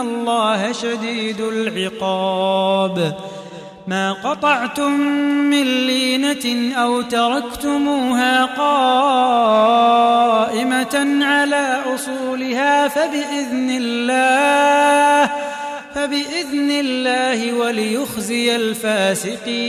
الله شديد العقاب. ما قطعتم من لينة أو تركتموها قائمة على أصولها فبإذن الله فبإذن الله وليخزي الفاسقين.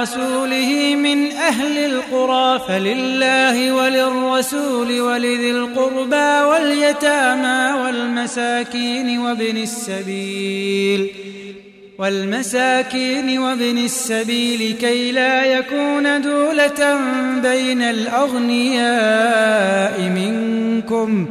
على رسوله من أهل القرى فلله وللرسول ولذي القربى واليتامى والمساكين وابن السبيل والمساكين وابن السبيل كي لا يكون دولة بين الأغنياء منكم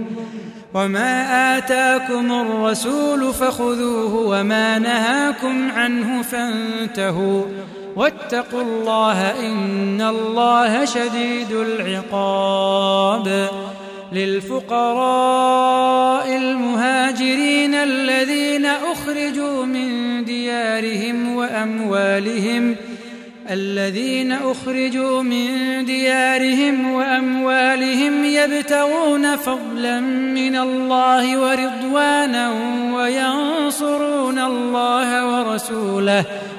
وما آتاكم الرسول فخذوه وما نهاكم عنه فانتهوا واتقوا الله إن الله شديد العقاب للفقراء المهاجرين الذين أخرجوا من ديارهم وأموالهم الذين أخرجوا من ديارهم وأموالهم يبتغون فضلا من الله ورضوانا وينصرون الله ورسوله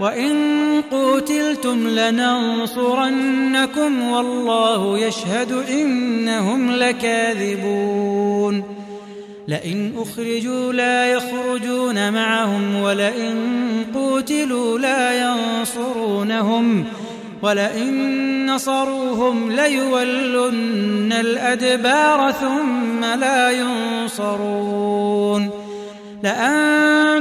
وإن قوتلتم لننصرنكم والله يشهد إنهم لكاذبون لئن أخرجوا لا يخرجون معهم ولئن قوتلوا لا ينصرونهم ولئن نصروهم ليولن الأدبار ثم لا ينصرون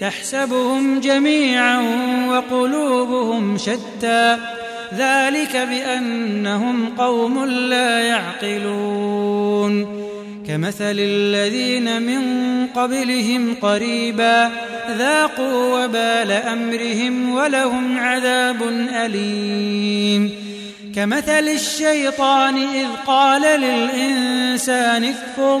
تحسبهم جميعا وقلوبهم شتى. ذلك بأنهم قوم لا يعقلون. كمثل الذين من قبلهم قريبا ذاقوا وبال أمرهم ولهم عذاب أليم. كمثل الشيطان إذ قال للإنسان اكفر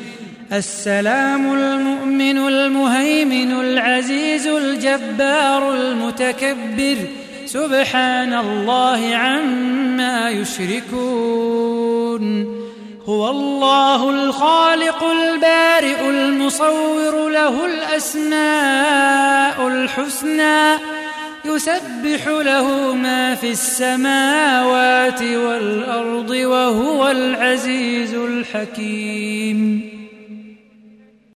السلام المؤمن المهيمن العزيز الجبار المتكبر. سبحان الله عما يشركون. هو الله الخالق البارئ المصور له الأسماء الحسنى. يسبح له ما في السماوات والأرض وهو العزيز الحكيم.